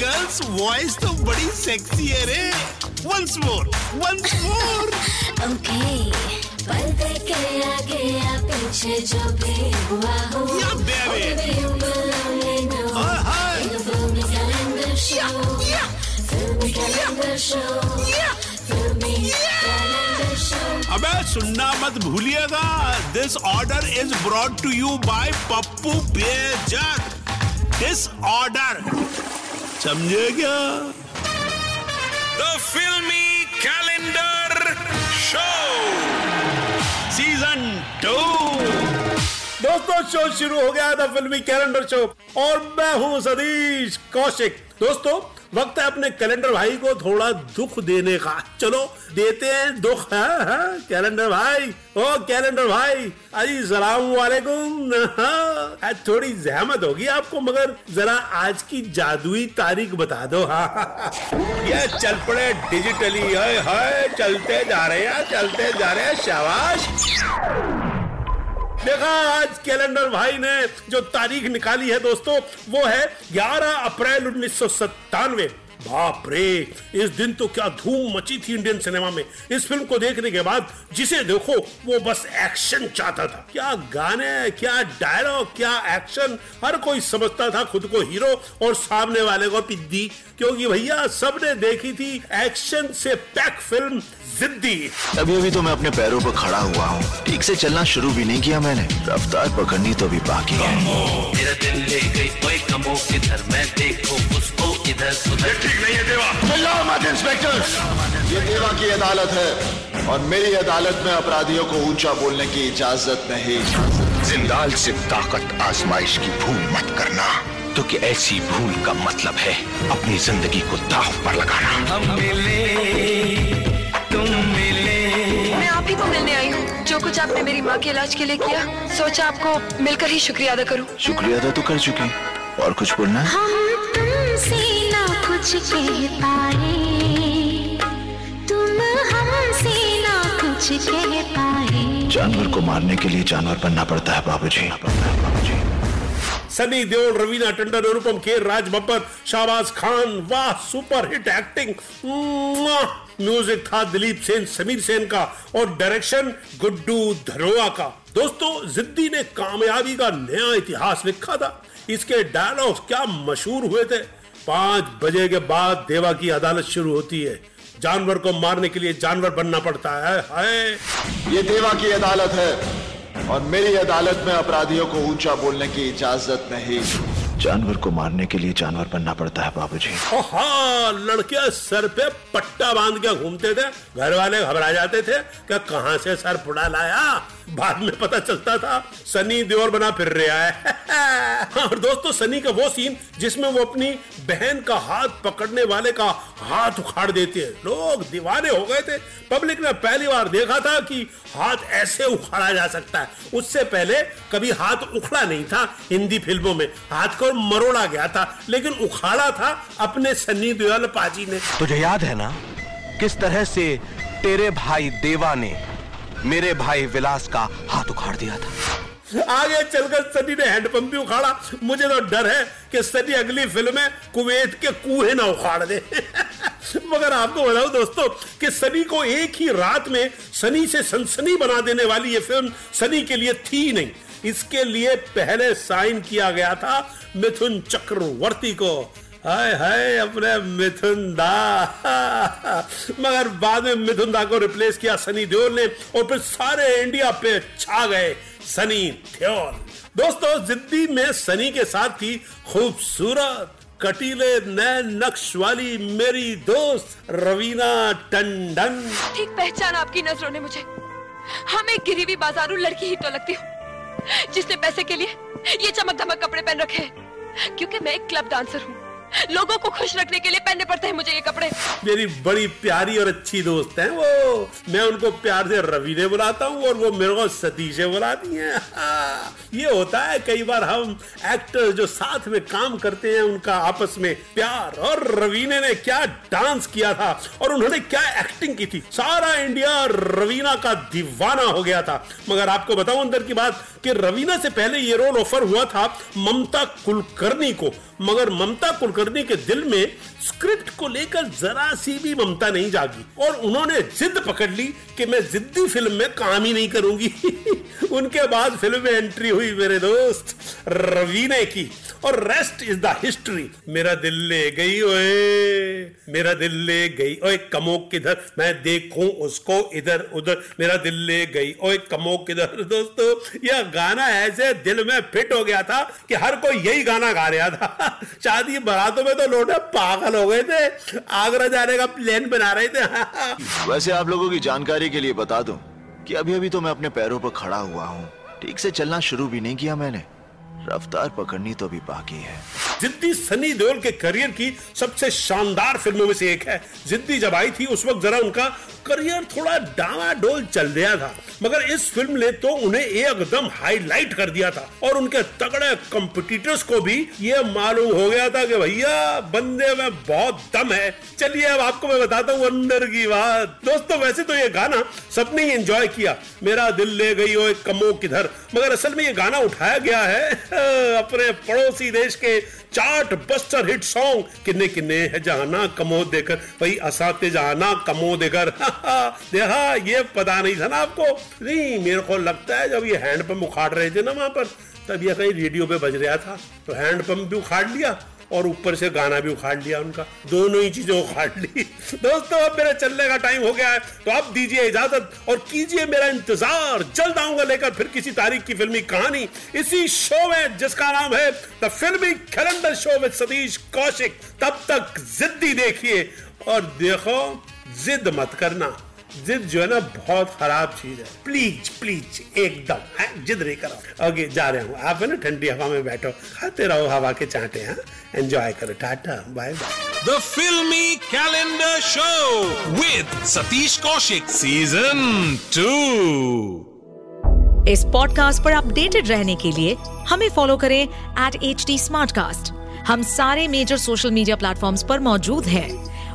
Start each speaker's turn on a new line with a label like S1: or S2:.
S1: Girls voice तो बड़ी sexy है रे। Once more once more
S2: okay
S1: अबे सुनना मत भूलिएगा। This order is brought to you by Pappu Bejak this order समझे क्या? The filmy calendar show season two
S3: दोस्तों शो शुरू हो गया द फिल्मी कैलेंडर शो और मैं हूँ सतीश कौशिक। दोस्तों वक्त है अपने कैलेंडर भाई को थोड़ा दुख देने का चलो देते हैं दुख है, है? कैलेंडर भाई ओ कैलेंडर भाई अजी सलाम वालेकुम हाँ, थोड़ी जहमत होगी आपको मगर जरा आज की जादुई तारीख बता दो हाँ ये चल पड़े डिजिटली हाय हाय चलते जा रहे हैं चलते जा रहे हैं शाबाश देखा, आज कैलेंडर भाई ने जो तारीख निकाली है दोस्तों, वो है 11 अप्रैल उन्नीस सौ सत्तानवे। बाप रे इस दिन तो क्या धूम मची थी इंडियन सिनेमा में। इस फ़िल्म को देखने के बाद जिसे देखो वो बस एक्शन चाहता था। क्या गाने क्या डायलॉग क्या एक्शन हर कोई समझता था खुद को हीरो और सामने वाले को पिद्दी। क्योंकि भैया सबने देखी थी एक्शन से पैक फ़िल्म जिद्दी।
S4: अभी अभी तो मैं अपने पैरों पर खड़ा हुआ हूँ। ठीक से चलना शुरू भी नहीं किया मैंने। रफ्तार पकड़नी तो भी बाकी है।
S5: मेरा दिल ले गई कोई कमो। किधर मैं देखूँ उसको इधर उधर ठीक नहीं है देवा।
S4: चिल्लाओ मत इंस्पेक्टर ये देवा की अदालत है और मेरी अदालत में अपराधियों को ऊँचा बोलने की इजाज़त नहीं। जिंदाल से ताकत आजमाइश की भूल मत करना। तो कि ऐसी भूल का मतलब है अपनी ज़िंदगी को दाव पर लगाना।
S5: हम मिले तुम मिले।
S6: मैं आप ही को मिलने आई हूँ। जो कुछ आपने मेरी माँ के इलाज के लिए किया सोचा आपको मिलकर ही शुक्रिया अदा करूँ।
S4: शुक्रिया अदा तो कर चुके और कुछ बोलना है?
S2: हम तुमसे ना कुछ कह पाए। तुम हमसे ना कुछ कह पाए।
S4: जानवर को मारने के लिए जानवर बनना पड़ता है बाबूजी। बाबूजी
S3: सनी देओल रवीना टंडन अनुपम खेर राज बब्बर शाहबाज खान वाह सुपर हिट एक्टिंग। म्यूज़िक था दिलीप सेन समीर सेन का और डायरेक्शन गुड्डू धरोआ का। दोस्तों जिद्दी ने कामयाबी का नया इतिहास लिखा था। इसके डायलॉग्स क्या मशहूर हुए थे? पाँच बजे के बाद देवा की अदालत शुरू होती है। जानवर को मारने के लिए जानवर बनना पड़ता है। हाय।
S4: ये देवा की अदालत है। और मेरी अदालत में अपराधियों को ऊँचा बोलने की इजाज़त नहीं। जानवर को मारने के लिए जानवर बनना पड़ता है बाबूजी।
S3: हाँ लड़के सर पे पट्टा बाँध के घूमते थे। घर वाले घबरा जाते थे कि कहाँ से सर फुड़ा लाया? बाद में पता चलता था सनी देओल बना फिर रहा है। हाँ, और दोस्तों सनी का वो सीन जिसमें वो अपनी बहन का हाथ पकड़ने वाले का हाथ उखाड़ देते हैं। लोग दीवाने हो गए थे। पब्लिक ने पहली बार देखा था कि हाथ ऐसे उखाड़ा जा सकता है। उससे पहले कभी हाथ उखड़ा नहीं था हिंदी फ़िल्मों में। हाथ को मरोड़ा गया था लेकिन उखाड़ा था अपने सन्नी देओल पाजी ने।
S7: तुझे याद है ना? किस तरह से तेरे भाई देवा ने मेरे भाई विलास का हाथ उखाड़ दिया था?
S3: आगे चलकर सनी ने हैंडपंप भी उखाड़ा। मुझे तो डर है कि सनी अगली फ़िल्म में कुवैत के कुएँ ना उखाड़ दे। मगर आपको बताऊँ दोस्तों कि सनी को एक ही रात में सनी से सनसनी बना देने वाली ये फ़िल्म सनी के लिए थी नहीं। इसके लिए पहले साइन किया गया था मिथुन चक्रवर्ती को। हाय हाय, अपने मिथुन दा। मगर बाद में मिथुन दा को रिप्लेस किया सनी देओल ने और फिर सारे इंडिया पे छा गए सनी देओल। दोस्तों, जिद्दी में सनी के साथ थी खूबसूरत, कटीले नए नक्श वाली मेरी दोस्त रवीना टंडन।
S6: ठीक पहचान आपकी नज़रों ने मुझे। हमें एक गिरी हुई बाजारू लड़की ही तो लगती हूँ। जिसने पैसे के लिए ये चमक धमक कपड़े पहन रखे हैं। क्योंकि मैं एक क्लब डांसर हूँ। लोगों को खुश रखने के लिए पहनने पड़ते हैं मुझे ये कपड़े।
S3: मेरी बड़ी प्यारी और अच्छी दोस्त है वो। मैं उनको प्यार से रवि ने बुलाता हूँ और वो मेरे को सतीश बुलाती हैं। ये होता है कई बार हम एक्टर्स जो साथ में काम करते हैं, उनका आपस में प्यार और रवीने ने क्या डांस किया था और उन्होंने क्या एक्टिंग की थी। सारा इंडिया रवीना का दीवाना हो गया था। मगर आपको बताऊँ अंदर की बात कि रवीना से पहले ये रोल ऑफ़र हुआ था ममता कुलकर्णी को। मगर ममता कुलकर्णी के दिल में स्क्रिप्ट को लेकर जरा सी भी ममता नहीं जागी। और उन्होंने जिद पकड़ ली कि मैं जिद्दी फ़िल्म में काम ही नहीं करूँगी। उनके बाद फ़िल्म में एंट्री हुई मेरे दोस्त रवीने की। और रेस्ट इज़ द हिस्ट्री मेरा दिल ले गई, ओए। मेरा दिल ले गई, ओए कमोक किधर? मैं देखूँ उसको इधर उधर। मेरा दिल ले गई, ओए कमोक किधर? दोस्तों, यह गाना ऐसे दिल में फिट हो गया था कि हर कोई यही गाना गा रहा था। शादी बारातों में तो लोटे पागल हो गए थे। आगरा जाने का प्लान बना रहे थे।
S4: वैसे आप लोगों की जानकारी के लिए बता दूँ कि अभी अभी तो मैं अपने पैरों पर खड़ा हुआ हूँ। ठीक से चलना शुरू भी नहीं किया मैंने। रफ्तार पकड़नी तो भी बाकी है।
S3: जिद्दी सनी देओल के करियर की सबसे शानदार फ़िल्मों में से एक है। जिद्दी जब आई थी, उस वक्त जरा उनका करियर थोड़ा डावाडोल चल रहा था। मगर इस फ़िल्म ने तो उन्हें एकदम हाईलाइट कर दिया था और उनके तगड़े कंपटीटर्स को भी ये मालूम हो गया था कि भैया, बंदे में बहुत दम है। चलिए अब आपको मैं बताता हूँ अंदर की बात। दोस्तों, वैसे तो ये गाना सबने ही एंजॉय किया। मेरा दिल ले गई हो एक कमो किधर मगर असल में ये गाना उठाया गया है अपने पड़ोसी देश के चार्ट बस्टर हिट सॉन्ग किन्ने किन्ने है जहाना, कमो देकर। भाई, असाते जहाना, कमो देकर। देखा ये पता नहीं था ना आपको। नहीं, मेरे को लगता है जब ये हैंडपम्प उखाड़ रहे थे ना वहाँ पर, तब ये कहीं रेडियो पे बज रहा था। तो हैंडपम्प भी उखाड़ लिया। और ऊपर से गाना भी उखाड़ लिया उनका। दोनों ही चीज़ें उखाड़ ली। दोस्तों, अब मेरा चलने का टाइम हो गया है तो आप दीजिए इजाज़त और कीजिए मेरा इंतज़ार। जल्द आऊँगा लेकर फिर किसी तारीख की फिल्मी कहानी। इसी शो में, जिसका नाम है द फिल्मी कैलेंडर शो में सतीश कौशिक। तब तक जिद्दी देखिए और देखो, जिद मत करना। जिद जो है ना बहुत खराब चीज़ है। प्लीज़ प्लीज़ एकदम जिद नहीं करो। ओके जा रहे हूँ। आप है ना ठंडी हवा में बैठो। खाते रहो हवा के चांटे हैं। एंजॉय करो। Tata bye bye
S1: the filmy calendar show with Satish Kaushik season two
S8: इस पॉडकास्ट पर अपडेटेड रहने के लिए हमें फॉलो करें एट एच डी हम सारे मेजर सोशल मीडिया प्लेटफॉर्म्स पर मौजूद हैं।